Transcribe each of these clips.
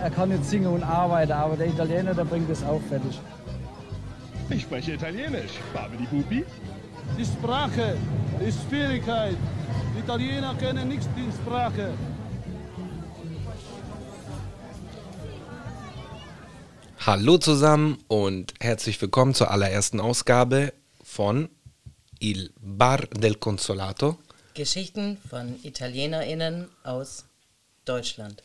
Er kann nicht singen und arbeiten, aber der Italiener, der bringt es auch fertig. Ich spreche Italienisch. Babidi Bubi. Die Sprache ist Schwierigkeit. Die Italiener kennen nicht die Sprache. Hallo zusammen und herzlich willkommen zur allerersten Ausgabe von Il Bar del Consolato. Geschichten von ItalienerInnen aus Deutschland.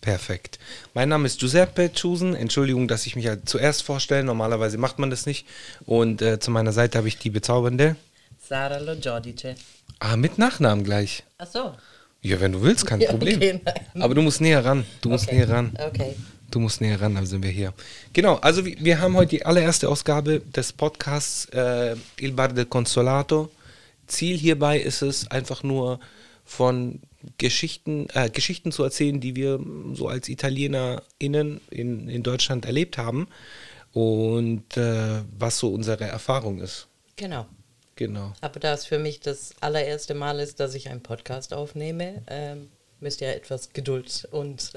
Perfekt. Mein Name ist Giuseppe Chusen. Entschuldigung, dass ich mich halt zuerst vorstelle. Normalerweise macht man das nicht. Und äh, zu meiner Seite habe ich die bezaubernde. Sara Lo Giudice. Ah, mit Nachnamen gleich. Ach so. Ja, wenn du willst, kein Ja, Problem. okay. Aber du musst näher ran. Du musst Okay. näher ran. Okay. Du musst näher ran, dann sind wir hier. Genau, also wir, wir haben heute die allererste Ausgabe des Podcasts äh, Il Bar del Consolato. Ziel hierbei ist es einfach nur von Geschichten, äh, Geschichten zu erzählen, die wir so als ItalienerInnen in, in Deutschland erlebt haben und äh, was so unsere Erfahrung ist. Genau. Genau. Aber da es für mich das allererste Mal ist, dass ich einen Podcast aufnehme, ähm, müsst ihr etwas Geduld und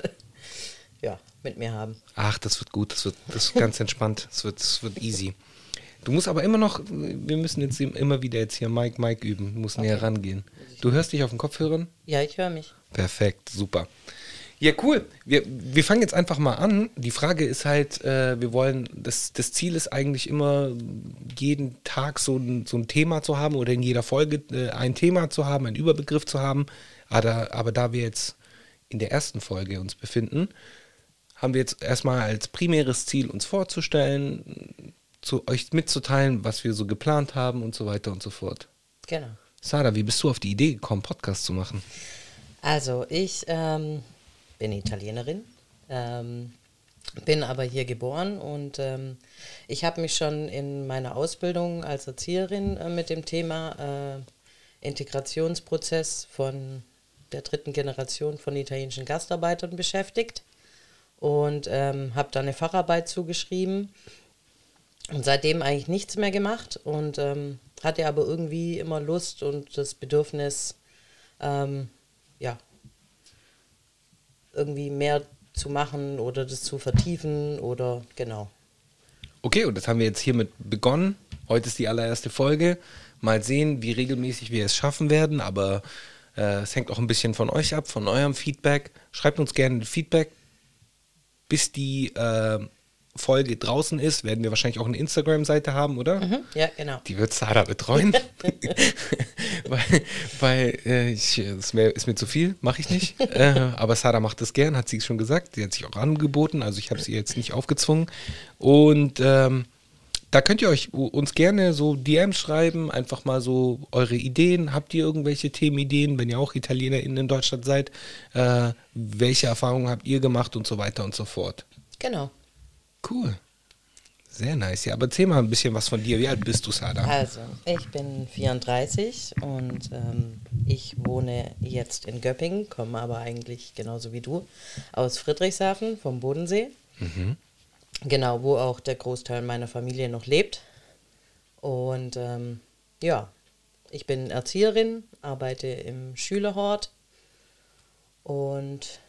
ja, mit mir haben. Ach, das wird gut, das wird, das wird ganz entspannt, das wird, das wird easy. Du musst aber immer noch, wir müssen jetzt immer wieder jetzt hier Mike, Mike üben, du musst näher rangehen. Du hörst dich auf den Kopfhörern? Ja, ich höre mich. Perfekt, super. Ja, cool. Wir, wir fangen jetzt einfach mal an. Die Frage ist halt, äh, wir wollen, das, das Ziel ist eigentlich immer, jeden Tag so ein, so ein Thema zu haben oder in jeder Folge äh, ein Thema zu haben, einen Überbegriff zu haben. Aber, aber da wir jetzt in der ersten Folge uns befinden, haben wir jetzt erstmal als primäres Ziel, uns vorzustellen, zu euch mitzuteilen, was wir so geplant haben und so weiter und so fort. Genau. Sarah, wie bist du auf die Idee gekommen, Podcast zu machen? Also, ich ähm, bin Italienerin, ähm, bin aber hier geboren und ähm, ich habe mich schon in meiner Ausbildung als Erzieherin äh, mit dem Thema äh, Integrationsprozess von der dritten Generation von italienischen Gastarbeitern beschäftigt und ähm, habe da eine Facharbeit zugeschrieben und seitdem eigentlich nichts mehr gemacht und ähm, hatte aber irgendwie immer Lust und das Bedürfnis, ähm, ja, irgendwie mehr zu machen oder das zu vertiefen oder genau. Okay, und das haben wir jetzt hiermit begonnen. Heute ist die allererste Folge. Mal sehen, wie regelmäßig wir es schaffen werden, aber äh, es hängt auch ein bisschen von euch ab, von eurem Feedback. Schreibt uns gerne Feedback. Bis die äh, Folge draußen ist, werden wir wahrscheinlich auch eine Instagram-Seite haben, oder? Ja, genau. Die wird Sarah betreuen. weil weil äh, ich, das wär, ist mir zu viel, mache ich nicht. äh, aber Sarah macht das gern, hat sie schon gesagt. Sie hat sich auch angeboten, also ich habe sie jetzt nicht aufgezwungen. Und ähm, da könnt ihr euch uns gerne so DMs schreiben, einfach mal so eure Ideen. Habt ihr irgendwelche Themenideen, wenn ihr auch ItalienerInnen in Deutschland seid? Äh, welche Erfahrungen habt ihr gemacht und so weiter und so fort? Genau. Cool. Sehr nice. Ja, aber erzähl mal ein bisschen was von dir. Wie alt bist du, Sada? Also, ich bin 34 und ähm, ich wohne jetzt in Göppingen, komme aber eigentlich genauso wie du aus Friedrichshafen vom Bodensee. Genau, wo auch der Großteil meiner Familie noch lebt. Und ähm, ja, ich bin Erzieherin, arbeite im Schülerhort und.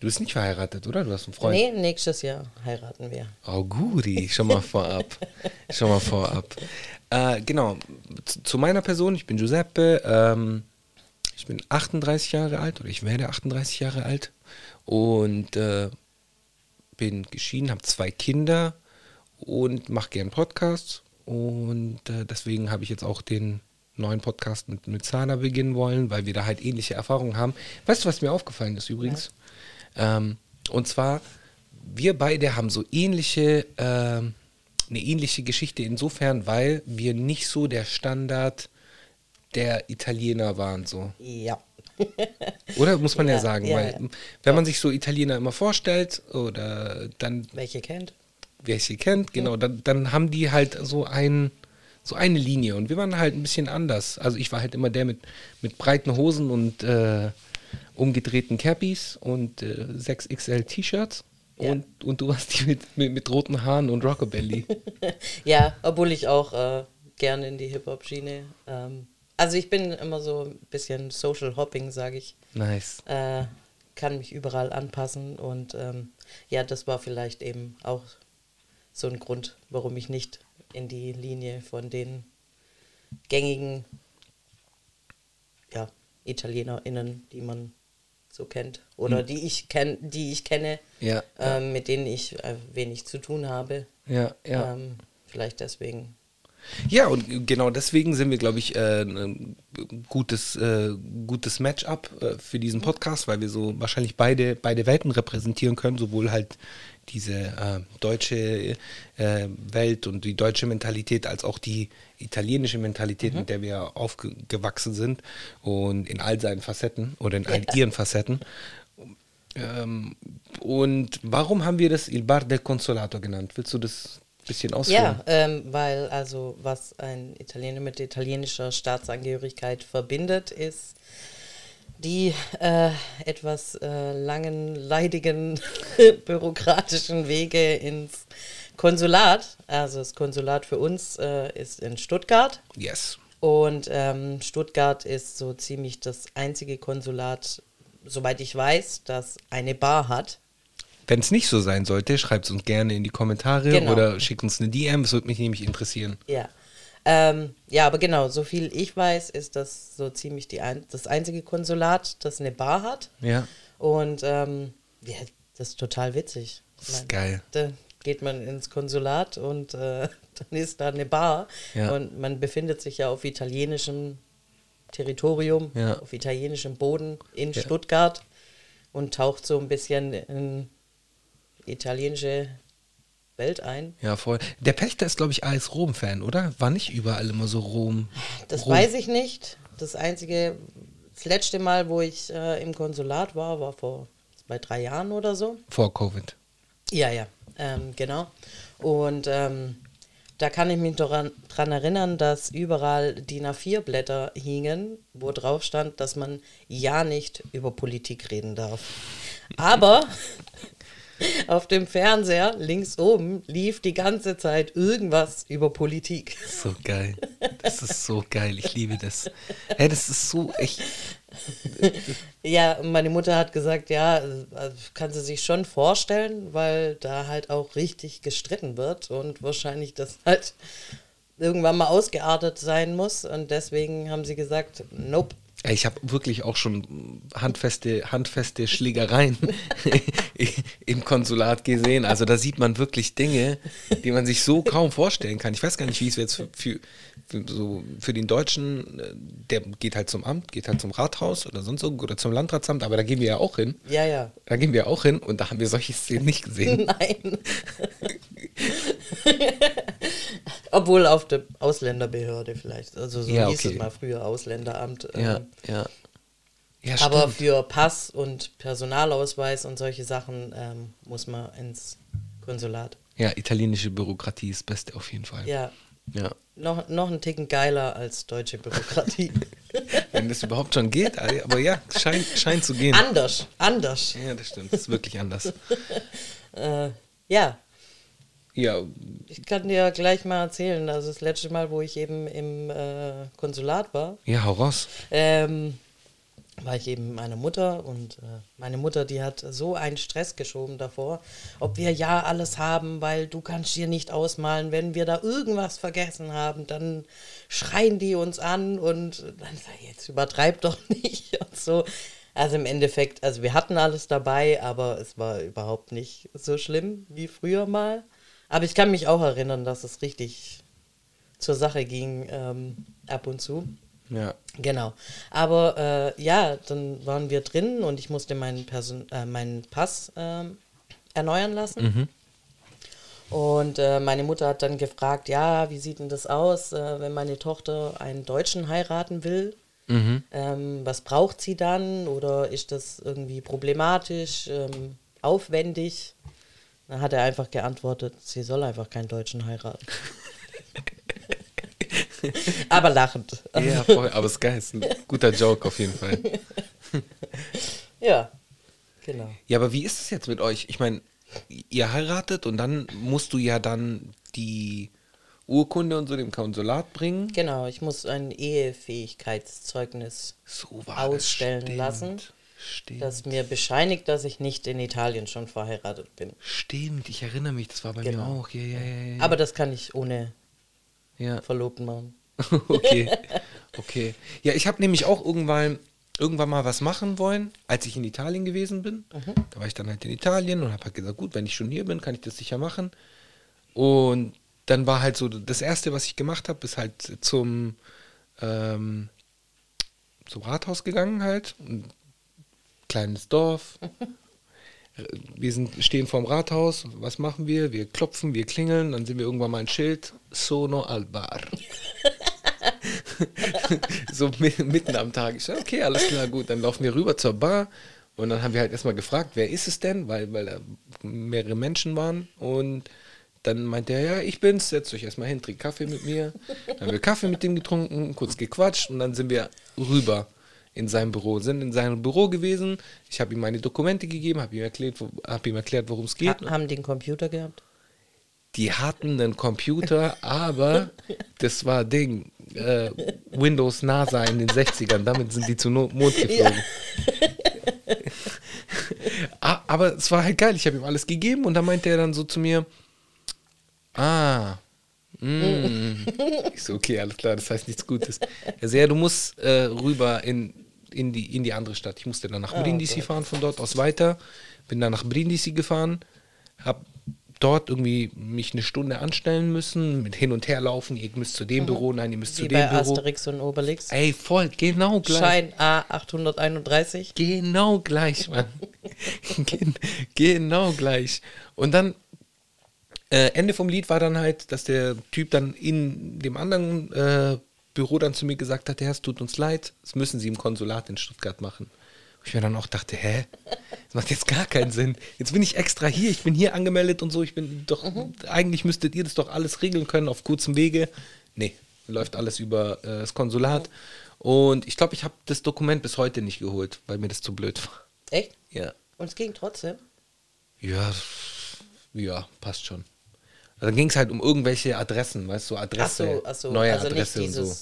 Du bist nicht verheiratet, oder? Du hast einen Freund. Nee, nächstes Jahr heiraten wir. Oh, Gudi, schon mal vorab. schon mal vorab. Äh, genau, zu, zu meiner Person, ich bin Giuseppe, ähm, ich bin 38 Jahre alt oder ich werde 38 Jahre alt und äh, bin geschieden, habe zwei Kinder und mache gern Podcasts und äh, deswegen habe ich jetzt auch den neuen Podcast mit, mit Sana beginnen wollen, weil wir da halt ähnliche Erfahrungen haben. Weißt du, was mir aufgefallen ist übrigens? Ähm, und zwar, wir beide haben so ähnliche, ähm, eine ähnliche Geschichte insofern, weil wir nicht so der Standard der Italiener waren, so. Ja. Oder muss man ja, Ja, sagen, ja, weil ja. wenn man sich so Italiener immer vorstellt oder dann Welche kennt? wer sie kennt, genau, dann, dann haben die halt so ein so eine Linie und wir waren halt ein bisschen anders. Also ich war halt immer der mit, mit breiten Hosen und äh, umgedrehten Cappies und äh, 6XL T-Shirts Ja. und, und du warst die mit, mit, mit roten Haaren und Rockabilly. Ja, obwohl ich auch äh, gerne in die Hip-Hop-Schiene. Ähm, also ich bin immer so ein bisschen Social Hopping, sage ich, nice. äh, kann mich überall anpassen und ähm, ja, das war vielleicht eben auch so ein Grund, warum ich nicht in die Linie von den gängigen ItalienerInnen, die man so kennt oder die ich kenn, die ich kenne, Ja, ähm, mit denen ich äh, wenig zu tun habe. Ja, ja. Ähm, vielleicht deswegen. Ja, und genau deswegen sind wir, glaube ich, äh, ein gutes, äh, gutes Matchup äh, für diesen Podcast, weil wir so wahrscheinlich beide, beide Welten repräsentieren können, sowohl halt diese äh, deutsche äh, Welt und die deutsche Mentalität, als auch die italienische Mentalität, mit der wir aufgewachsen sind und in all seinen Facetten oder in all ihren Facetten. Ähm, und warum haben wir das Il Bar del Consolato genannt? Willst du das ein bisschen ausführen? Ja, ähm, weil also was ein Italiener mit italienischer Staatsangehörigkeit verbindet, ist die äh, etwas äh, langen, leidigen, bürokratischen Wege ins Konsulat. Also das Konsulat für uns äh, ist in Stuttgart. Yes. Und ähm, Stuttgart ist so ziemlich das einzige Konsulat, soweit ich weiß, das eine Bar hat. Wenn es nicht so sein sollte, schreibt es uns gerne in die Kommentare Genau. oder schickt uns eine DM. Es würde mich nämlich interessieren. Ja. Ähm, ja, aber genau, so viel ich weiß, ist das so ziemlich die ein das einzige Konsulat, das eine Bar hat. Ja. Und ähm, ja, das ist total witzig. Das ist geil. Da geht man ins Konsulat und äh, dann ist da eine Bar Ja. und man befindet sich ja auf italienischem Territorium, Ja. auf italienischem Boden in Ja. Stuttgart und taucht so ein bisschen in italienische Welt ein. Ja, voll. Der Pächter ist, glaube ich, AS Rom-Fan, oder? War nicht überall immer so Rom. Das Rom. weiß ich nicht. Das einzige, das letzte Mal, wo ich äh, im Konsulat war, war vor zwei, drei Jahren oder so. Vor Covid. Ja, ja, ähm, genau. Und ähm, da kann ich mich daran dran erinnern, dass überall DIN A4-Blätter hingen, wo drauf stand, dass man ja nicht über Politik reden darf. Aber auf dem Fernseher links oben lief die ganze Zeit irgendwas über Politik. So geil. Das ist so geil. Ich liebe das. Hey, das ist so echt. Ja, meine Mutter hat gesagt, ja, also kann sie sich schon vorstellen, weil da halt auch richtig gestritten wird und wahrscheinlich das halt irgendwann mal ausgeartet sein muss. Und deswegen haben sie gesagt, nope. Ich habe wirklich auch schon handfeste, handfeste Schlägereien im Konsulat gesehen. Also da sieht man wirklich Dinge, die man sich so kaum vorstellen kann. Ich weiß gar nicht, wie es jetzt für, für, für, so für den Deutschen, äh, der geht halt zum Amt, geht halt zum Rathaus oder sonst irgendwo oder zum Landratsamt, aber da gehen wir ja auch hin. Ja, ja. Da gehen wir auch hin und da haben wir solche Szenen nicht gesehen. Nein. Obwohl auf der Ausländerbehörde vielleicht. Also so Ja, hieß okay. es mal früher, Ausländeramt. ähm, Ja, ja. Ja, Aber für Pass und Personalausweis und solche Sachen ähm, muss man ins Konsulat. Ja, italienische Bürokratie ist das Beste auf jeden Fall. Ja, ja. noch, noch ein Ticken geiler als deutsche Bürokratie. Wenn das überhaupt schon geht, aber ja, scheint, scheint zu gehen. anders, anders. Ja, das stimmt. Das ist wirklich anders. Äh, ja, Ja, ich kann dir gleich mal erzählen. Also das letzte Mal, wo ich eben im äh, Konsulat war, ja, hau raus. ähm, war ich eben mit meiner Mutter und äh, meine Mutter, die hat so einen Stress geschoben davor, ob wir ja alles haben, weil du kannst dir nicht ausmalen, wenn wir da irgendwas vergessen haben, dann schreien die uns an und dann sag ich, jetzt übertreib doch nicht und so. Also im Endeffekt, also wir hatten alles dabei, aber es war überhaupt nicht so schlimm wie früher mal. Aber ich kann mich auch erinnern, dass es richtig zur Sache ging ähm, ab und zu. Ja. Genau. Aber äh, ja, dann waren wir drin und ich musste meinen, Person äh, meinen Pass ähm, erneuern lassen. Und äh, meine Mutter hat dann gefragt, ja, wie sieht denn das aus, äh, wenn meine Tochter einen Deutschen heiraten will? Ähm, was braucht sie dann? Oder ist das irgendwie problematisch, ähm, aufwendig? Dann hat er einfach geantwortet, sie soll einfach keinen Deutschen heiraten. Aber lachend. Ja, voll, aber es ist ein guter Joke auf jeden Fall. Ja, genau. Ja, aber wie ist es jetzt mit euch? Ich meine, ihr heiratet und dann musst du ja dann die Urkunde und so dem Konsulat bringen. Genau, ich muss ein Ehefähigkeitszeugnis So ausstellen lassen. Stimmt. das mir bescheinigt, dass ich nicht in Italien schon verheiratet bin. Stimmt, ich erinnere mich, das war bei mir Genau. auch. Ja, ja, ja, ja. Aber das kann ich ohne ja. Verlobten machen. okay. Okay. Ja, ich habe nämlich auch irgendwann, irgendwann mal was machen wollen, als ich in Italien gewesen bin. Da war ich dann halt in Italien und habe halt gesagt, gut, wenn ich schon hier bin, kann ich das sicher machen. Und dann war halt so, das Erste, was ich gemacht habe, ist halt zum, ähm, zum Rathaus gegangen halt. Ein kleines Dorf. Wir sind, stehen vorm Rathaus. Was machen wir? Wir klopfen, wir klingeln. Dann sehen wir irgendwann mal ein Schild. Sono al bar. so mi- mitten am Tag. Ich okay, alles klar, gut. Dann laufen wir rüber zur Bar. Und dann haben wir halt erstmal gefragt, wer ist es denn? Weil, weil da mehrere Menschen waren. Und dann meinte er, ja, ich bin's, setzt euch erstmal hin, trinkt Kaffee mit mir. Dann haben wir Kaffee mit ihm getrunken, kurz gequatscht und dann sind wir rüber in sein Büro. Sind in seinem Büro gewesen. Ich habe ihm meine Dokumente gegeben, habe ihm erklärt, hab ihm erklärt worum es geht. Ha haben die einen Computer gehabt? Die hatten einen Computer, aber das war Ding, äh, Windows NASA in den 60ern. Damit sind die zu No- Mond geflogen. Ah, aber es war halt geil. Ich habe ihm alles gegeben und dann meinte er dann so zu mir, ah, mm. ich so, okay, alles klar, das heißt nichts Gutes. Er so, ja, du musst äh, rüber in, in, die, in die andere Stadt. Ich musste dann nach Brindisi fahren, von dort aus weiter. Bin dann nach Brindisi gefahren, habe dort irgendwie mich eine Stunde anstellen müssen, mit hin und her laufen, ihr müsst zu dem Büro, nein, ihr müsst zu Wie dem bei Büro. Asterix und Obelix. Ey, voll, genau gleich. Schein A831. Genau gleich, Mann. Gen genau gleich. Und dann, äh, Ende vom Lied war dann halt, dass der Typ dann in dem anderen äh, Büro dann zu mir gesagt hat, Herr, es tut uns leid, das müssen Sie im Konsulat in Stuttgart machen. Ich mir dann auch dachte, hä? Das macht jetzt gar keinen Sinn. Jetzt bin ich extra hier, ich bin hier angemeldet und so, ich bin doch, eigentlich müsstet ihr das doch alles regeln können auf kurzem Wege. Nee, läuft alles über äh, das Konsulat. Und ich glaube, ich habe das Dokument bis heute nicht geholt, weil mir das zu blöd war. Echt? Ja. Und es ging trotzdem. Ja, ja, passt schon. Also ging es halt um irgendwelche Adressen, weißt du, Ach Adresse, so, ach so. neue also Adresse nicht und so.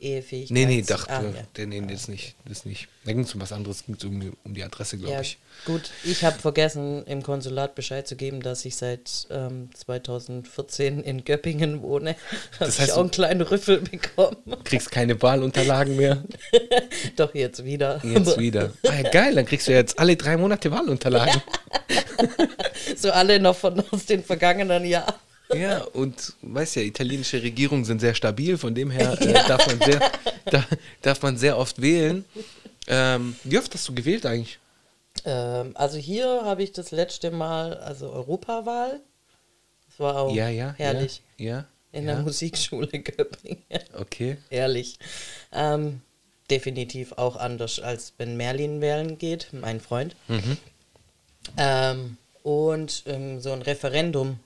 Ehefähigkeit. Nee, nee, dachte, ah, nee, nee, das nicht, das nicht. Da ging es um was anderes, ging es um, um die Adresse, glaube ja. ich. ja, gut. Ich habe vergessen, im Konsulat Bescheid zu geben, dass ich seit ähm, 2014 in Göppingen wohne. Habe Das ich auch einen kleinen Rüffel bekommen. Kriegst keine Wahlunterlagen mehr. Doch jetzt wieder. Jetzt wieder. Ah, ja, geil, dann kriegst du jetzt alle drei Monate Wahlunterlagen. So alle noch von aus den vergangenen Jahren. Ja, und weißt ja, italienische Regierungen sind sehr stabil, von dem her äh, darf, man sehr, da, darf man sehr oft wählen. Ähm, wie oft hast du gewählt eigentlich? Ähm, also hier habe ich das letzte Mal, also Europawahl. Das war auch Ja, ja. herrlich. Ja, ja, In ja. der Musikschule Göppingen. Okay. Ehrlich. Ähm, definitiv auch anders, als wenn Merlin wählen geht, mein Freund. Mhm. Ähm, und ähm, so ein Referendum,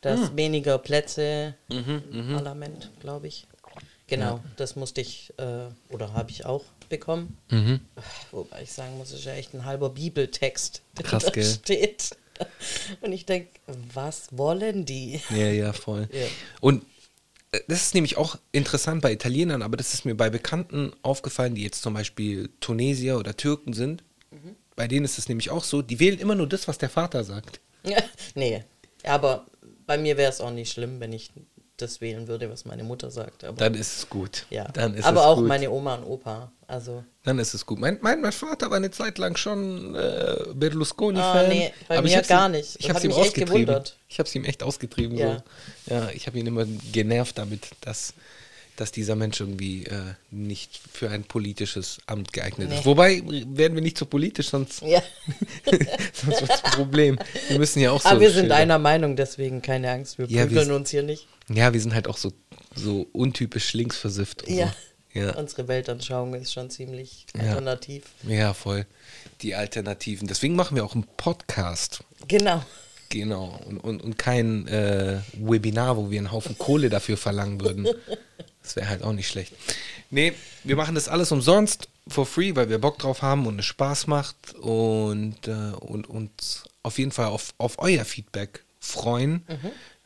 das Hm. weniger Plätze Mhm, Parlament, glaube ich. Genau, das musste ich äh, oder habe ich auch bekommen. Mhm. Wobei ich sagen muss, es ist ja echt ein halber Bibeltext, der Krass, da gell? steht. Und ich denke, was wollen die? Ja, ja, voll. Ja. Und äh, das ist nämlich auch interessant bei Italienern, aber das ist mir bei Bekannten aufgefallen, die jetzt zum Beispiel Tunesier oder Türken sind. Mhm. Bei denen ist es nämlich auch so, die wählen immer nur das, was der Vater sagt. Nee, aber bei mir wäre es auch nicht schlimm, wenn ich das wählen würde, was meine Mutter sagt. Aber, Dann ist es gut. ja. Dann ist aber es auch gut. meine Oma und Opa. Also, Dann ist es gut. Mein, mein, mein Vater war eine Zeit lang schon äh, Berlusconi-Fan. Ah, nee, bei aber mir gar ihm, nicht. Ich habe hat ihm mich echt ausgetrieben. gewundert. Ich habe es ihm echt ausgetrieben. Ja. So. ja ich habe ihn immer genervt damit, dass, dass dieser Mensch irgendwie äh, nicht für ein politisches Amt geeignet Nee. ist. Wobei werden wir nicht so politisch, sonst, ja. sonst wird es ein Problem. Wir müssen ja auch so. aber wir sind Schilder- einer Meinung, deswegen keine Angst, wir Ja, wir prügeln sind- uns hier nicht. Ja, wir sind halt auch so, so untypisch linksversifft. Ja. So. Ja. Unsere Weltanschauung ist schon ziemlich Ja. alternativ. ja, voll. Die Alternativen. Deswegen machen wir auch einen Podcast. Genau. Genau, und, und, und kein äh, Webinar, wo wir einen Haufen Kohle dafür verlangen würden. Das wäre halt auch nicht schlecht. Nee, wir machen das alles umsonst, for free, weil wir Bock drauf haben und es Spaß macht und, äh, und uns auf jeden Fall auf, auf euer Feedback freuen.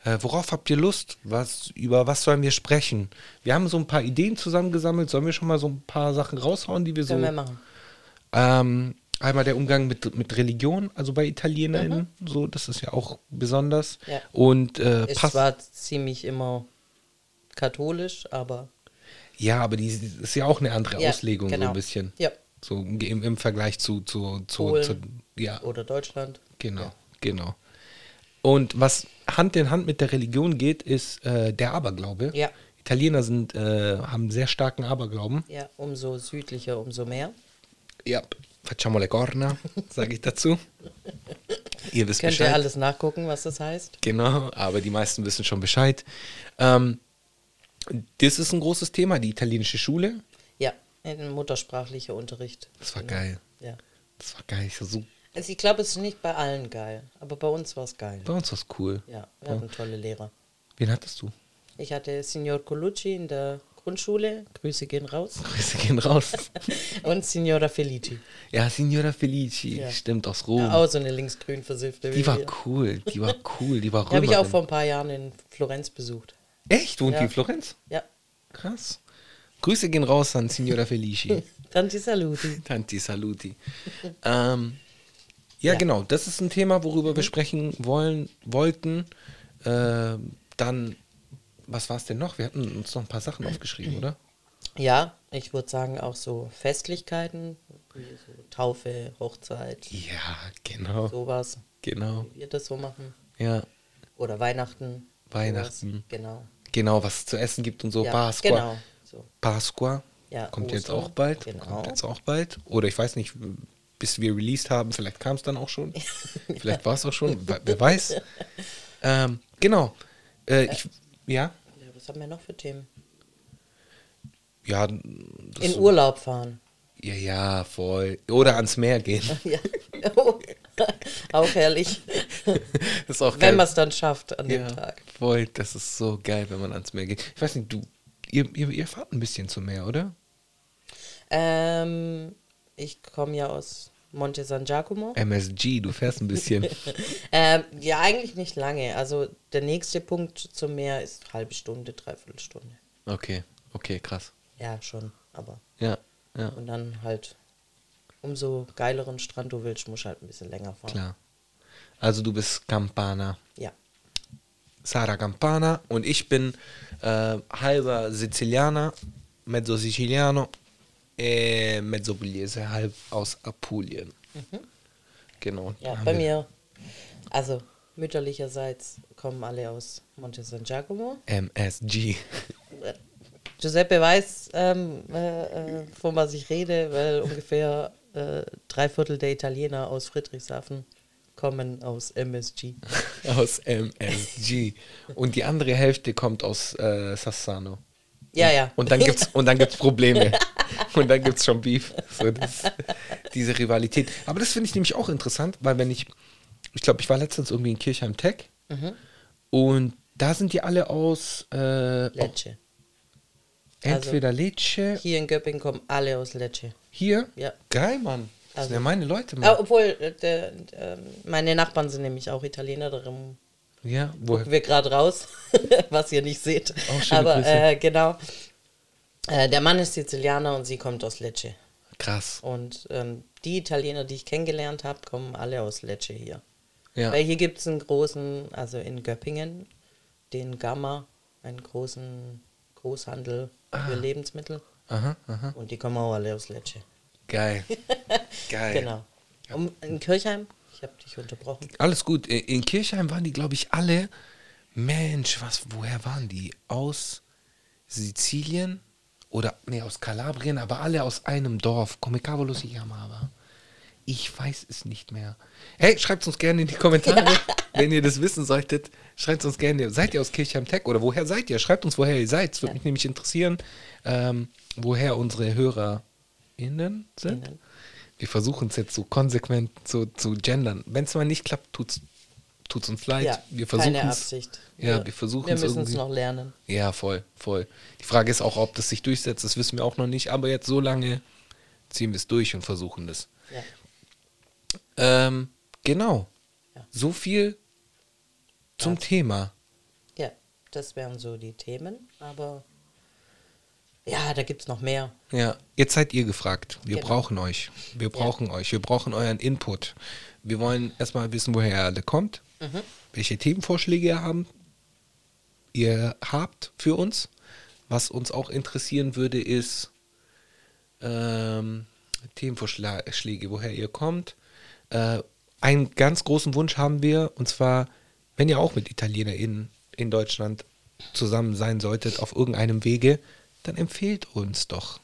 Äh, worauf habt ihr Lust? Was, über was sollen wir sprechen? Wir haben so ein paar Ideen zusammengesammelt. Sollen wir schon mal so ein paar Sachen raushauen, die wir so Können wir machen. Ähm, einmal der Umgang mit, mit Religion, also bei ItalienerInnen, so, das ist ja auch besonders. Mhm. Ja. Und äh, Pass- zwar ziemlich immer katholisch, aber ja, aber die ist ja auch eine andere Ja, Auslegung, so genau. ein bisschen. Ja. So im, im Vergleich zu, zu, zu, zu ja, oder Deutschland. genau, genau. Und was Hand in Hand mit der Religion geht, ist äh, der Aberglaube. Ja. Italiener sind, äh, haben sehr starken Aberglauben. Ja, umso südlicher, umso mehr. Ja. Facciamo le corna, sage ich dazu. Ihr wisst Könnt Bescheid. ihr alles nachgucken, was das heißt? Genau, aber die meisten wissen schon Bescheid. Ähm, das ist ein großes Thema, die italienische Schule. Ja, ein muttersprachlicher Unterricht. Das war Genau. geil. Ja. Das war geil. Ich, war so, Also ich glaube, es ist nicht bei allen geil, aber bei uns war es geil. bei uns war es cool. Ja, wir hatten tolle Lehrer. Wen hattest du? Ich hatte Signor Colucci in der Grundschule, Grüße gehen raus, Grüße gehen raus. und Signora Felici. ja, Signora Felici, Ja. stimmt, aus Rom. Ja, auch so eine linksgrün versiffte. die war cool, die war cool, die war Die habe ich auch Römerin. vor ein paar Jahren in Florenz besucht. Echt? Wohnt die Ja. in Florenz? Ja, Krass. Grüße gehen raus an Signora Felici. Tanti Saluti. Tanti Saluti. ähm, ja, Ja. genau. Das ist ein Thema, worüber wir sprechen wollen, wollten. Ähm, dann, was war es denn noch? Wir hatten uns noch ein paar Sachen aufgeschrieben, oder? Ja, ich würde sagen auch so Festlichkeiten, wie so Taufe, Hochzeit, Ja, genau. sowas, Genau. wie wir das so machen. Ja, Oder Weihnachten. Weihnachten. Sowas. Genau. genau, was es zu essen gibt und so. ja, Pasqua. Genau. So. Pasqua. Ja, kommt jetzt Ostern, auch bald. genau. Kommt jetzt auch bald. Oder ich weiß nicht, bis wir released haben, vielleicht kam es dann auch schon. vielleicht war es auch schon. we- Wer weiß. Ähm, genau. Äh, ich, ja. Ja, was haben wir noch für Themen? Ja, In Urlaub fahren. Ja, ja, voll. Oder ans Meer gehen. Ja. Oh. auch herrlich. Das ist auch Wenn geil. man es dann schafft an dem ja, Tag. voll. Das ist so geil, wenn man ans Meer geht. Ich weiß nicht, du, ihr, ihr, ihr fahrt ein bisschen zum Meer, oder? Ähm, ich komme ja aus Monte San Giacomo. MSG, du fährst ein bisschen. Ähm, ja, eigentlich nicht lange. Also der nächste Punkt zum Meer ist halbe Stunde, dreiviertel Stunde. okay, okay, krass. Ja, schon. Aber. Ja, ja, Und dann halt, umso geileren Strand du willst, musst du halt ein bisschen länger fahren. klar. Also du bist Campana. Ja. Sara Campana und ich bin äh, halber Sizilianer, mezzo Siciliano, e mezzo Pugliese, halb aus Apulien. Genau. Mhm. Ja, da haben bei mir, also mütterlicherseits kommen alle aus Monte San Giacomo. MSG. Giuseppe weiß, ähm, äh, äh, von was ich rede, weil ungefähr äh, drei Viertel der Italiener aus Friedrichshafen kommen aus MSG. aus MSG. Und die andere Hälfte kommt aus äh, Sassano. Ja, ja. Und dann gibt's und dann gibt's Probleme. und dann gibt's schon Beef. So, das, diese Rivalität. Aber das finde ich nämlich auch interessant, weil wenn ich, ich glaube, ich war letztens irgendwie in Kirchheim Tech und da sind die alle aus äh, Lecce. entweder Lecce, Hier in Göppingen kommen alle aus Lecce. hier. Ja. Geil, Mann. Das Also- sind ja meine Leute, Ah, Mann. obwohl, äh, der, ähm, meine Nachbarn sind nämlich auch Italiener, darum Ja, woher? wir gerade raus, was ihr nicht seht. Auch schöne Aber äh, genau. Äh, der Mann ist Sizilianer und sie kommt aus Lecce. Krass. Und ähm, die Italiener, die ich kennengelernt habe, kommen alle aus Lecce hier. Ja. Weil hier gibt es einen großen, also in Göppingen, den Gamma, einen großen Großhandel Ah. für Lebensmittel. Aha, aha. Und die kommen auch alle aus Lecce. Geil. Geil. Genau. Um, in Kirchheim, ich habe dich unterbrochen. Alles gut. In- In Kirchheim waren die, glaube ich, alle. Mensch, was, woher waren die? Aus Sizilien? Oder, nee, aus Kalabrien, aber alle aus einem Dorf. Come cavolo si chiamava? Ich weiß es nicht mehr. Hey, schreibt uns gerne in die Kommentare, wenn ihr das wissen solltet. Schreibt uns gerne. Seid ihr aus Kirchheim Tech oder woher seid ihr? Schreibt uns, woher ihr seid. Es würde mich nämlich interessieren, ähm, woher unsere HörerInnen sind. Wir versuchen es jetzt so konsequent zu, zu gendern. Wenn es mal nicht klappt, tut's, tut's uns leid. Ja, wir versuchen keine es. Absicht. Ja, wir versuchen Wir es müssen es noch lernen. Ja, voll, voll. Die Frage ist auch, ob das sich durchsetzt, das wissen wir auch noch nicht. Aber jetzt so lange ziehen wir es durch und versuchen das. Ja. Ähm, genau. Ja. So viel zum Dazu. Thema. ja, das wären so die Themen. Aber Ja, da gibt es noch mehr. Ja, jetzt seid ihr gefragt. Wir Genau. brauchen euch. Wir brauchen euch. Wir brauchen euren Input. Wir wollen erstmal wissen, woher ihr alle kommt, Mhm. welche Themenvorschläge ihr, haben, ihr habt für uns. Was uns auch interessieren würde, ist ähm, Themenvorschläge, woher ihr kommt. Äh, einen ganz großen Wunsch haben wir, und zwar, wenn ihr auch mit ItalienerInnen in Deutschland zusammen sein solltet, auf irgendeinem Wege, dann empfehlt uns doch.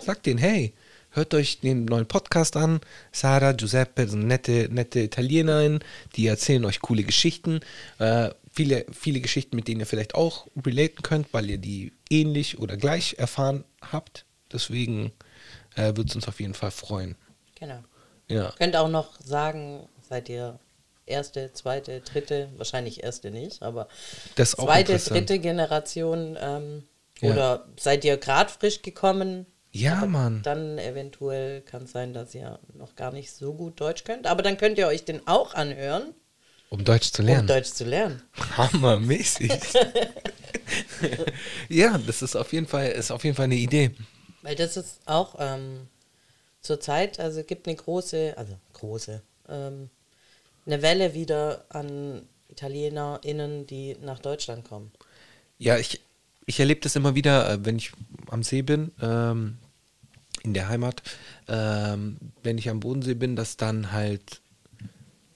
Sagt denen, hey, hört euch den neuen Podcast an. Sara, Giuseppe sind nette, nette ItalienerInnen, die erzählen euch coole Geschichten. Äh, viele, viele Geschichten, mit denen ihr vielleicht auch relaten könnt, weil ihr die ähnlich oder gleich erfahren habt. Deswegen äh, würde es uns auf jeden Fall freuen. Genau. Ja. Könnt auch noch sagen, seid ihr erste, zweite, dritte, wahrscheinlich erste nicht, aber zweite, dritte Generation ähm, Ja. oder seid ihr gerade frisch gekommen? Ja, aber Mann. Dann eventuell kann es sein, dass ihr noch gar nicht so gut Deutsch könnt, aber dann könnt ihr euch den auch anhören, Um Deutsch zu um lernen. Deutsch zu lernen. Hammermäßig. ja, das ist auf jeden Fall, ist auf jeden Fall eine Idee. Weil das ist auch ähm, zurzeit, also gibt eine große, also große, ähm, eine Welle wieder an ItalienerInnen, die nach Deutschland kommen. Ja, ich, ich erlebe das immer wieder, äh, wenn ich am See bin, ähm, in der Heimat, ähm, wenn ich am Bodensee bin, dass dann halt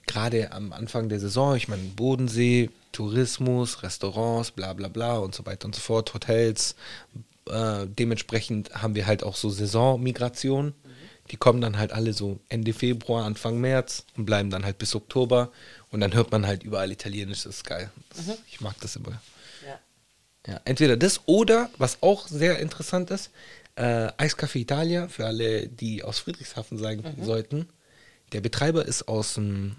gerade am Anfang der Saison, ich meine Bodensee, Tourismus, Restaurants, bla bla bla und so weiter und so fort, Hotels, äh, dementsprechend haben wir halt auch so Saisonmigration. Die kommen dann halt alle so Ende Februar, Anfang März und bleiben dann halt bis Oktober und dann hört man halt überall Italienisch, das ist geil. Das, Ich mag das immer. Ja. Ja, entweder das oder, was auch sehr interessant ist, äh, Eiscafé Italia, für alle, die aus Friedrichshafen sein sollten. Der Betreiber ist aus dem,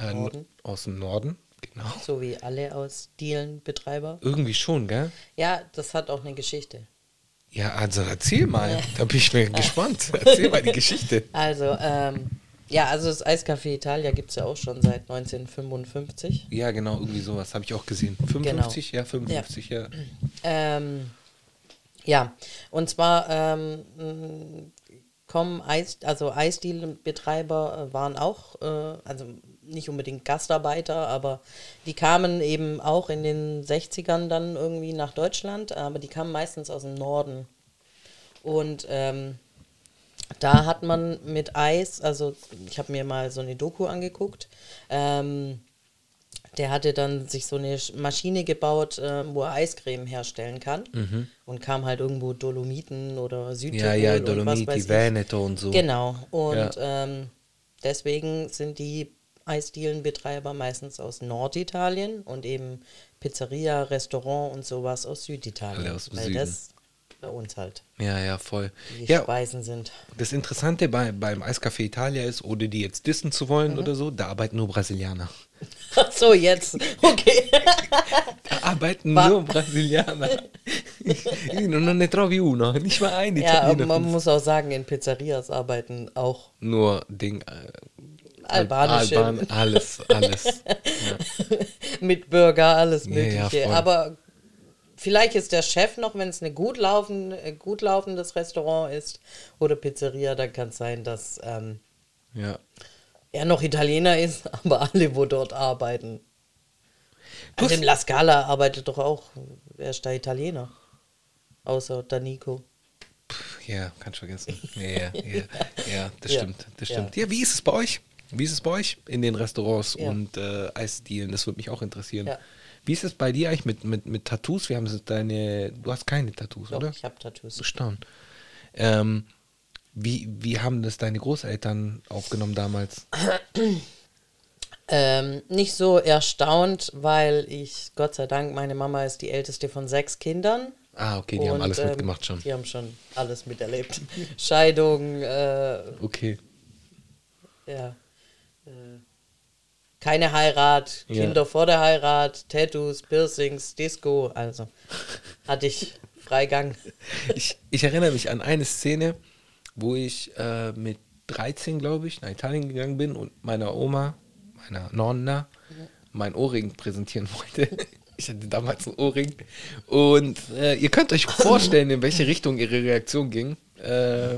äh, Norden. aus dem Norden, genau. So wie alle aus Dielenbetreiber. Irgendwie schon, gell? Ja, das hat auch eine Geschichte. Ja, also erzähl mal, da bin ich mir gespannt. Erzähl mal die Geschichte. Also, ähm, ja, also das Eiscafé Italia gibt es ja auch schon seit 1955. Ja, genau, irgendwie sowas habe ich auch gesehen. 55, ja, 55, ja. Ähm, ja, und zwar ähm, kommen Eis, also Eisdielenbetreiber äh, waren auch, äh, also nicht unbedingt Gastarbeiter, aber die kamen eben auch in den 60ern dann irgendwie nach Deutschland, aber die kamen meistens aus dem Norden. Und ähm, da hat man mit Eis, also ich habe mir mal so eine Doku angeguckt, ähm, der hatte dann sich so eine Sch- Maschine gebaut, äh, wo er Eiscreme herstellen kann. Und kam halt irgendwo Dolomiten oder Südtirol Mhm. Ja, ja, und was Dolomiti, weiß ich. Veneto und so. Genau. Und Ja. ähm, deswegen sind die Eisdielenbetreiber meistens aus Norditalien und eben Pizzeria, Restaurant und sowas aus Süditalien. Alle aus dem weil Süden. das bei uns halt Ja, ja, voll. die Ja, Speisen sind. das Interessante bei, beim Eiscafé Italia ist, ohne die jetzt dissen zu wollen oder so, da arbeiten nur Brasilianer. Ach so, jetzt. Okay. Da arbeiten Wa- nur Brasilianer. non ne trovi uno, nicht mal ein ja, aber Italiener. man muss auch sagen, in Pizzerias arbeiten auch nur Ding. Äh, albanische Alban, alles, alles. ja. mit Burger, alles Ja, ja, Mögliche. voll. aber vielleicht ist der Chef noch, wenn es ein gut, laufen, äh, gut laufendes Restaurant ist oder Pizzeria, dann kann es sein, dass ähm, ja. er noch Italiener ist, aber alle, wo dort arbeiten. Hast- im La Scala arbeitet doch auch, wer ist da Italiener? Außer Danico. Ja, kannst vergessen. Ja, ja, ja, ja das Ja. stimmt, das Ja. stimmt. Ja. wie ist es bei euch? Wie ist es bei euch in den Restaurants Ja. und äh, Eisdielen? Das würde mich auch interessieren. Ja. Wie ist es bei dir eigentlich mit, mit, mit Tattoos? Wir haben deine, du hast keine Tattoos, Doch, oder? ich habe Tattoos. Bestaunen. Ähm, wie, wie haben das deine Großeltern aufgenommen damals? Ähm, nicht so erstaunt, weil ich, Gott sei Dank, meine Mama ist die älteste von sechs Kindern. Ah, okay, die haben Und, alles ähm, mitgemacht schon. Die haben schon alles miterlebt. Scheidung, äh, Okay. ja. Äh, keine Heirat, Ja. Kinder vor der Heirat, Tattoos, Piercings, Disco, also hatte ich Freigang. Ich, ich erinnere mich an eine Szene, wo ich äh, mit 13, glaube ich, nach Italien gegangen bin und meiner Oma, meiner Nonna, mein Ohrring präsentieren wollte. Ich hatte damals einen Ohrring. Und äh, ihr könnt euch vorstellen, in welche Richtung ihre Reaktion ging. Äh,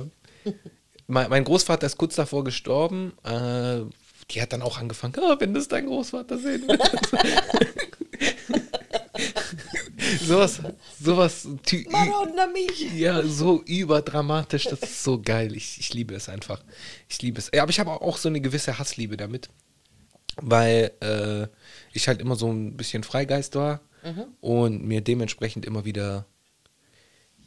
mein, mein Großvater ist kurz davor gestorben. Äh, die hat dann auch angefangen, "Ah, wenn das dein Großvater sehen will. sowas, sowas, unter mich. ja, so überdramatisch, das ist so geil. Ich, ich liebe es einfach. Ich liebe es. Ja, aber ich habe auch so eine gewisse Hassliebe damit, weil äh, ich halt immer so ein bisschen Freigeist war und mir dementsprechend immer wieder,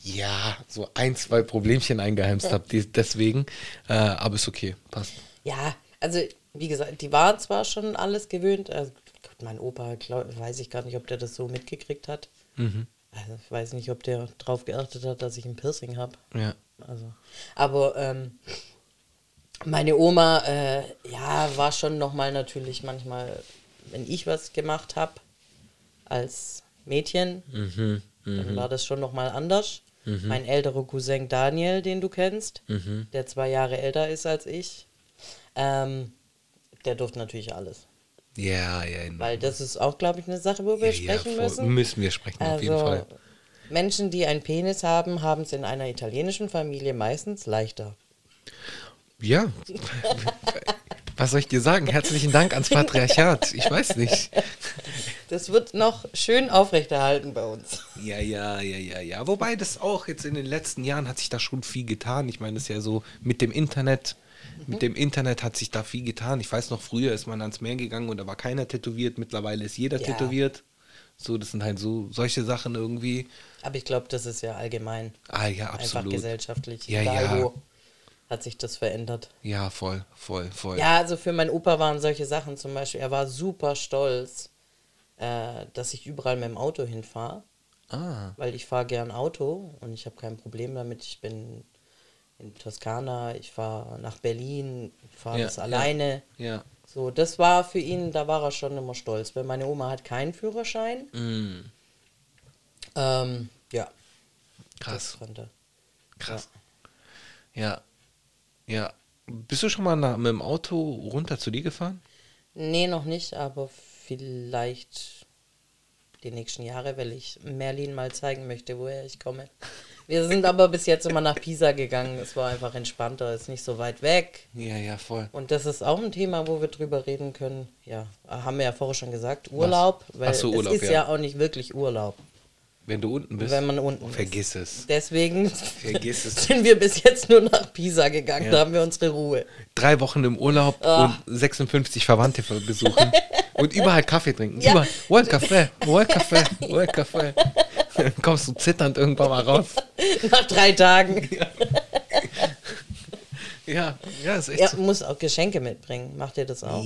ja, so ein, zwei Problemchen eingeheimst habe. Deswegen, äh, aber ist okay, passt. Ja, also wie gesagt, die waren zwar schon alles gewöhnt. Also, mein Opa, glaub, weiß ich gar nicht, ob der das so mitgekriegt hat. Also, ich weiß nicht, ob der drauf geachtet hat, dass ich ein Piercing habe. Ja. Also, aber ähm, meine Oma, äh, ja, war schon nochmal natürlich manchmal, wenn ich was gemacht habe als Mädchen, dann war das schon nochmal anders. Mein älterer Cousin Daniel, den du kennst, der zwei Jahre älter ist als ich, ähm, der durfte natürlich alles. Ja, ja, Weil das ist auch, glaube ich, eine Sache, wo wir ja, ja, sprechen voll- müssen. Müssen wir sprechen, auf jeden Also, Fall. Menschen, die einen Penis haben, haben es in einer italienischen Familie meistens leichter. Ja. Was soll ich dir sagen? Herzlichen Dank ans Patriarchat. Ich weiß nicht. Das wird noch schön aufrechterhalten bei uns. Ja, ja, ja, ja, ja. Wobei das auch jetzt in den letzten Jahren hat sich da schon viel getan. Ich meine, das ist ja so mit dem Internet. Mit dem Internet hat sich da viel getan. Ich weiß noch, früher ist man ans Meer gegangen und da war keiner tätowiert. Mittlerweile ist jeder Ja. tätowiert. So, das sind halt so solche Sachen irgendwie. Aber ich glaube, das ist ja allgemein Ah ja, einfach absolut. gesellschaftlich. Ja, Egal ja. wo hat sich das verändert. Ja, voll, voll, voll. Ja, also für meinen Opa waren solche Sachen zum Beispiel, er war super stolz, äh, dass ich überall mit dem Auto hinfahre, Ah, weil ich fahre gern Auto und ich habe kein Problem damit. Ich bin in Toskana, ich fahre nach Berlin, fahre Ja, das ja. alleine. ja. So, das war für ihn, da war er schon immer stolz, weil meine Oma hat keinen Führerschein. Mm, Ähm, ja, krass, krass. Ja, ja. Bist du schon mal nach, mit dem Auto runter zu dir gefahren? Nee, noch nicht, aber vielleicht die nächsten Jahre, weil ich Merlin mal zeigen möchte, woher ich komme. Wir sind aber bis jetzt immer nach Pisa gegangen. Es war einfach entspannter, ist nicht so weit weg. Ja, ja, voll. Und das ist auch ein Thema, wo wir drüber reden können. Ja, haben wir ja vorher schon gesagt, Urlaub, weil Ach so, Urlaub, es ist ja. ja. auch nicht wirklich Urlaub, Wenn du unten bist. wenn man unten ist. Vergiss es. Deswegen Vergiss es. sind wir bis jetzt nur nach Pisa gegangen, Ja. da haben wir unsere Ruhe. Drei Wochen im Urlaub Ah. und 56 Verwandte besuchen. und überall Kaffee trinken. Ja. Überall. Wo ein Kaffee? Wo ein Kaffee? Dann kommst du zitternd irgendwann mal raus. Nach drei Tagen. Ja, ja, ist echt Er so. muss auch Geschenke mitbringen. Macht ihr das auch?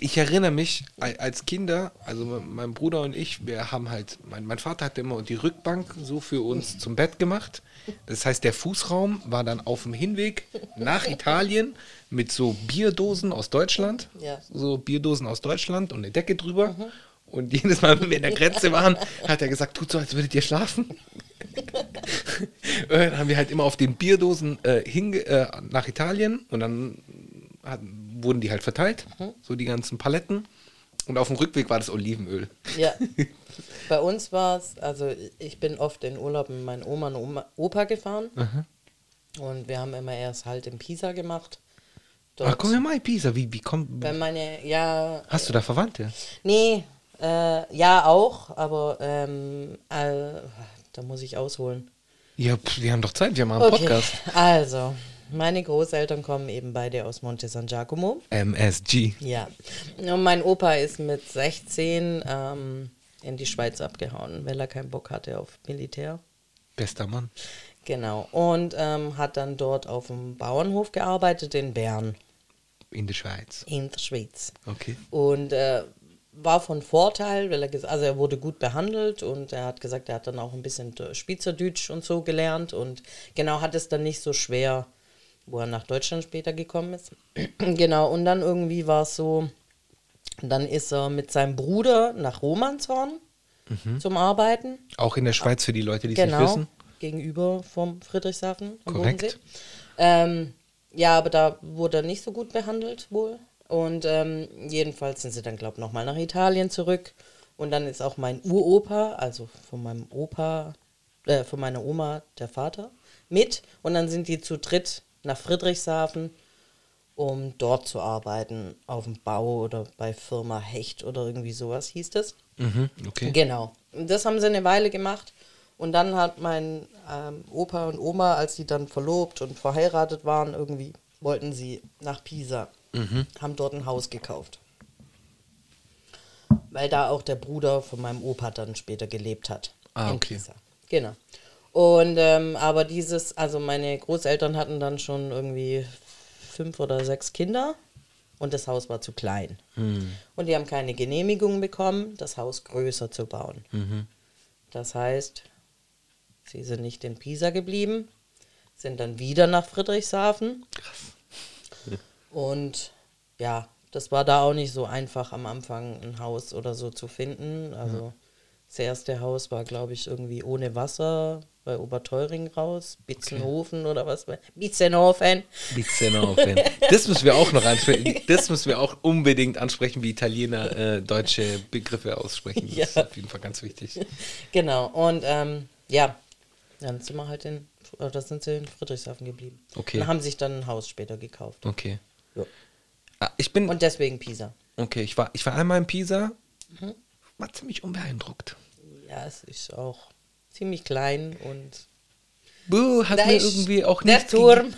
Ich erinnere mich als Kinder, also me- mein Bruder und ich, wir haben halt, mein, mein Vater hatte immer die Rückbank so für uns zum Bett gemacht. Das heißt, der Fußraum war dann auf dem Hinweg nach Italien mit so Bierdosen aus Deutschland. Ja. So Bierdosen aus Deutschland und eine Decke drüber. Und jedes Mal, wenn wir in der Grenze waren, hat er gesagt, tut so, als würdet ihr schlafen. Und dann haben wir halt immer auf den Bierdosen äh, hinge äh, nach Italien und dann hat, wurden die halt verteilt, so die ganzen Paletten. Und auf dem Rückweg war das Olivenöl. Ja. Bei uns war es, also ich bin oft in Urlaub mit meinen Oma und Oma, Opa gefahren. Und wir haben immer erst halt in Pisa gemacht. Ach, komm ja mal in Pisa. Wie, wie komm, Wenn meine, ja, hast du da Verwandte? nee, äh, ja auch, aber ähm, äh, da muss ich ausholen. Ja, pff, wir haben doch Zeit, wir machen einen Okay, Podcast. also, meine Großeltern kommen eben beide aus Monte San Giacomo. MSG. Ja. Und mein Opa ist mit 16 ähm, in die Schweiz abgehauen, weil er keinen Bock hatte auf Militär. Bester Mann. Genau. Und ähm, hat dann dort auf dem Bauernhof gearbeitet in Bern, In der Schweiz. in der Schweiz. Okay. Und äh, war von Vorteil, weil er ges- also er wurde gut behandelt und er hat gesagt, er hat dann auch ein bisschen Schweizerdeutsch und so gelernt und genau hat es dann nicht so schwer, wo er nach Deutschland später gekommen ist. genau, und dann irgendwie war es so, dann ist er mit seinem Bruder nach Romanshorn zum Arbeiten. Auch in der Schweiz für die Leute, die es nicht Genau, wissen. gegenüber vom Friedrichshafen Korrekt. Bodensee. Ähm, ja, aber da wurde er nicht so gut behandelt wohl. Und ähm, jedenfalls sind sie dann, glaube ich, nochmal nach Italien zurück. Und dann ist auch mein Uropa, also von meinem Opa, äh, von meiner Oma, der Vater, mit. Und dann sind die zu dritt nach Friedrichshafen, um dort zu arbeiten, auf dem Bau oder bei Firma Hecht oder irgendwie sowas hieß das. Mhm, okay. Genau. Und das haben sie eine Weile gemacht. Und dann hat mein ähm, Opa und Oma, als sie dann verlobt und verheiratet waren, irgendwie wollten sie nach Pisa, haben dort ein Haus gekauft. Weil da auch der Bruder von meinem Opa dann später gelebt hat. Ah, in okay. Pisa. Genau. Und ähm, aber dieses, also meine Großeltern hatten dann schon irgendwie fünf oder sechs Kinder und das Haus war zu klein. Und die haben keine Genehmigung bekommen, das Haus größer zu bauen. Das heißt, sie sind nicht in Pisa geblieben, sind dann wieder nach Friedrichshafen. Und ja, das war da auch nicht so einfach am Anfang ein Haus oder so zu finden. Also das erste Haus war, glaube ich, irgendwie ohne Wasser bei Oberteuring raus, Bitzenhofen oder was. Bitzenhofen. Bitzenhofen. Das müssen wir auch noch ansprechen. Das müssen wir auch unbedingt ansprechen, wie Italiener äh, deutsche Begriffe aussprechen. Das ist Ja. auf jeden Fall ganz wichtig. Genau, und ähm, ja, dann sind wir halt in, oder sind sie in Friedrichshafen geblieben. Okay. Und haben sich dann ein Haus später gekauft. Okay. Ja. Ah, ich bin. Und deswegen Pisa. Okay, ich war, ich war einmal in Pisa. War ziemlich unbeeindruckt. Ja, es ist auch ziemlich klein und Buh, hat Da mir ist irgendwie auch der nicht. Turm.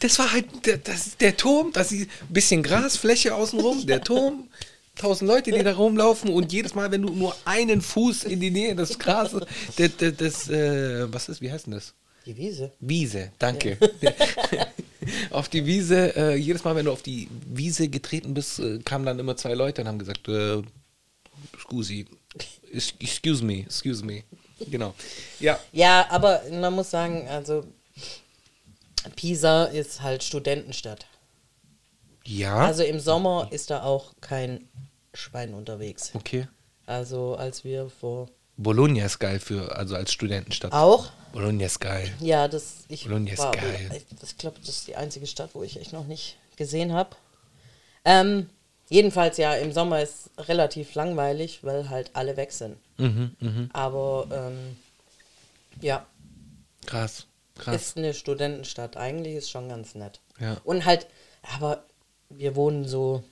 Das war halt der, das ist der Turm, das ist ein bisschen Grasfläche außenrum, der Turm, tausend Leute, die da rumlaufen und jedes Mal, wenn du nur einen Fuß in die Nähe des Grases, des, des, des äh, was ist, wie heißt denn das? die Wiese. Wiese, danke. auf die Wiese, äh, jedes Mal, wenn du auf die Wiese getreten bist, äh, kamen dann immer zwei Leute und haben gesagt, äh, scusi, excuse me, excuse me. Genau. Ja, Ja, aber man muss sagen, also Pisa ist halt Studentenstadt. ja, Also im Sommer ist da auch kein Schwein unterwegs. okay. Also als wir vor Bologna ist geil für, also als Studentenstadt. auch Bologna ist geil. Ja, das ich Bologna ist war, geil. Ich, ich glaube, das ist die einzige Stadt, wo ich echt noch nicht gesehen habe. Ähm, jedenfalls ja, im Sommer ist relativ langweilig, weil halt alle weg sind. Mhm, Aber ähm, ja, Krass, krass. ist eine Studentenstadt. Eigentlich ist schon ganz nett. Ja. Und halt, aber wir wohnen so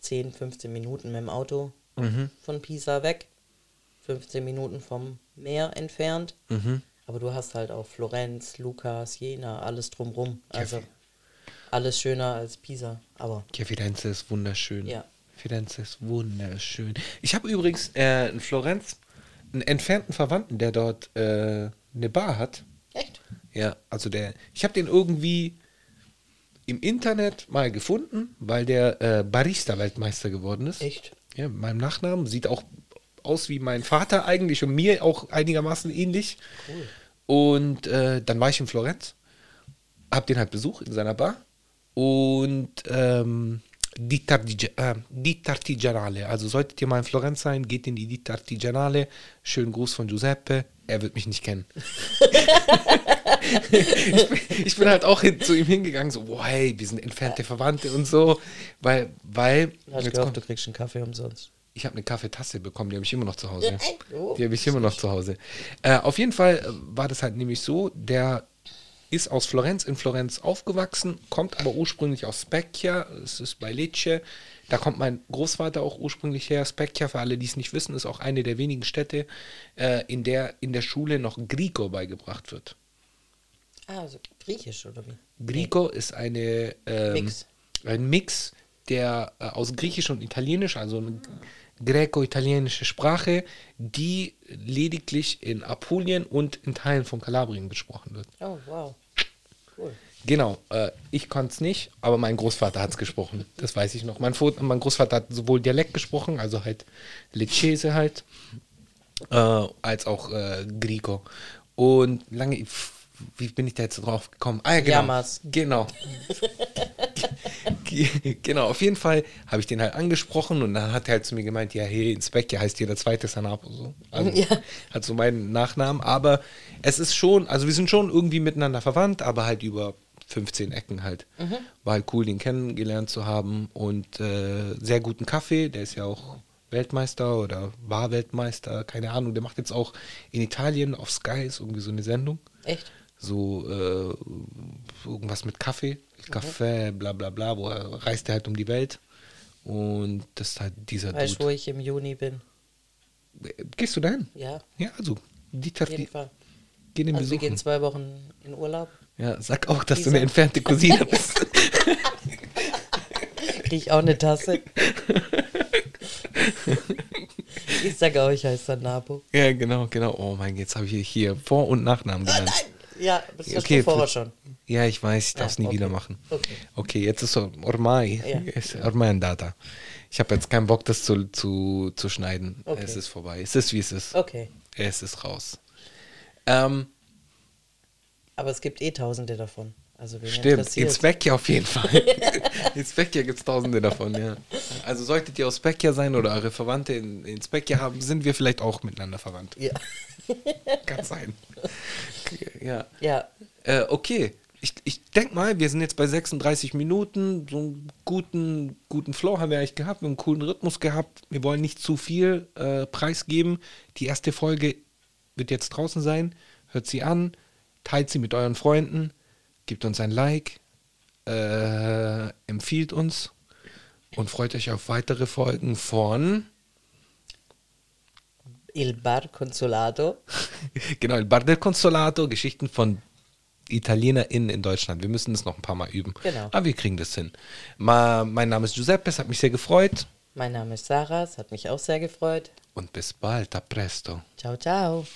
10, 15 Minuten mit dem Auto Mhm. von Pisa weg. 15 Minuten vom Meer entfernt. Mhm. Aber du hast halt auch Florenz, Lukas, Jena, alles drumrum. Also alles schöner als Pisa. Aber Ja, Firenze ist wunderschön. Ja. Firenze ist wunderschön. Ich habe übrigens äh, in Florenz einen entfernten Verwandten, der dort äh, eine Bar hat. echt? Ja, also der, ich habe den irgendwie im Internet mal gefunden, weil der äh, Barista-Weltmeister geworden ist. Echt? Ja, mit meinem Nachnamen. Sieht auch aus wie mein Vater eigentlich und mir auch einigermaßen ähnlich. Und äh, dann war ich in Florenz, hab den halt besucht in seiner Bar und ähm, die, Tartige, äh, die Tartigianale. Also solltet ihr mal in Florenz sein, geht in die Die Tartigianale. Schönen Gruß von Giuseppe. Er wird mich nicht kennen. ich, bin, ich bin halt auch hin, zu ihm hingegangen, so, boah, hey, wir sind entfernte Verwandte und so, weil, weil, Hast jetzt gehofft, kommt, du kriegst einen Kaffee umsonst. Ich habe eine Kaffeetasse bekommen, die habe ich immer noch zu Hause. Die habe ich immer noch zu Hause. Äh, auf jeden Fall äh, war das halt nämlich so, der ist aus Florenz in Florenz aufgewachsen, kommt aber ursprünglich aus Specchia, es ist bei Lecce. Da kommt mein Großvater auch ursprünglich her. Specchia, für alle, die es nicht wissen, ist auch eine der wenigen Städte, äh, in der in der Schule noch Grico beigebracht wird. Ah, also griechisch oder wie? Grico ist eine, ähm, Mix. ein Mix, der äh, aus Griechisch und Italienisch, also eine greco-italienische Sprache, die lediglich in Apulien und in Teilen von Kalabrien gesprochen wird. Oh, wow. Cool. Genau, äh, ich konnte es nicht, aber mein Großvater hat es gesprochen. Das weiß ich noch. Mein, mein Großvater hat sowohl Dialekt gesprochen, also halt Lecese halt, äh, als auch äh, Grico. Und lange, wie bin ich da jetzt drauf gekommen? Ah, ja, genau. Yamas. Genau. genau, auf jeden Fall habe ich den halt angesprochen und dann hat er halt zu mir gemeint, ja, hey, Inspektor heißt jeder zweite Sanapo so. Also Ja. hat so meinen Nachnamen, aber es ist schon, also wir sind schon irgendwie miteinander verwandt, aber halt über 15 Ecken halt. War halt cool, den kennengelernt zu haben und äh, sehr guten Kaffee. Der ist ja auch Weltmeister oder war Weltmeister, keine Ahnung. Der macht jetzt auch in Italien auf Sky ist irgendwie so eine Sendung. Echt? So äh, irgendwas mit Kaffee, Kaffee, bla bla bla, wo er reist er halt um die Welt. Und das ist halt dieser Weißt du, wo ich im Juni bin? Gehst du dahin? Ja, Ja, also Dieter, auf jeden die, Fall. geh den Also wir gehen besuchen. zwei Wochen in Urlaub. Ja, sag auch, dass du Lisa. eine entfernte Cousine bist. Krieg ich auch eine Tasse. ich sage auch, ich heiße Sanabo. ja, genau, genau. Oh mein Gott, jetzt habe ich hier Vor- und Nachnamen genannt. Ja, das hast Okay, du vorher schon. Ja, ich weiß, ich darf es Ja, nie okay. wieder machen. Okay. Okay, jetzt ist so, ormai, Ja. ist ormai andata. Ich habe jetzt keinen Bock, das zu, zu, zu schneiden. Okay. Es ist vorbei. Es ist, wie es ist. Okay. Es ist raus. Ähm, Aber es gibt eh tausende davon. Also stimmt, in? Specchia auf jeden Fall. in Specchia gibt es tausende davon, ja. Also solltet ihr aus Specchia sein oder eure Verwandte in, in Specchia haben, sind wir vielleicht auch miteinander verwandt. Ja. Kann sein. Ja. ja, Äh, okay. Ich, ich denke mal, wir sind jetzt bei 36 Minuten. So einen guten, guten Flow haben wir eigentlich gehabt, wir haben einen coolen Rhythmus gehabt. Wir wollen nicht zu viel äh, preisgeben. Die erste Folge wird jetzt draußen sein. Hört sie an, teilt sie mit euren Freunden, gebt uns ein Like, äh, empfiehlt uns und freut euch auf weitere Folgen von Il Bar Consolato. genau, Il Bar del Consolato, Geschichten von ItalienerInnen in Deutschland. Wir müssen das noch ein paar Mal üben. Genau. Aber wir kriegen das hin. Ma, mein Name ist Giuseppe, es hat mich sehr gefreut. Mein Name ist Sarah, es hat mich auch sehr gefreut. Und bis bald, a presto. Ciao, ciao.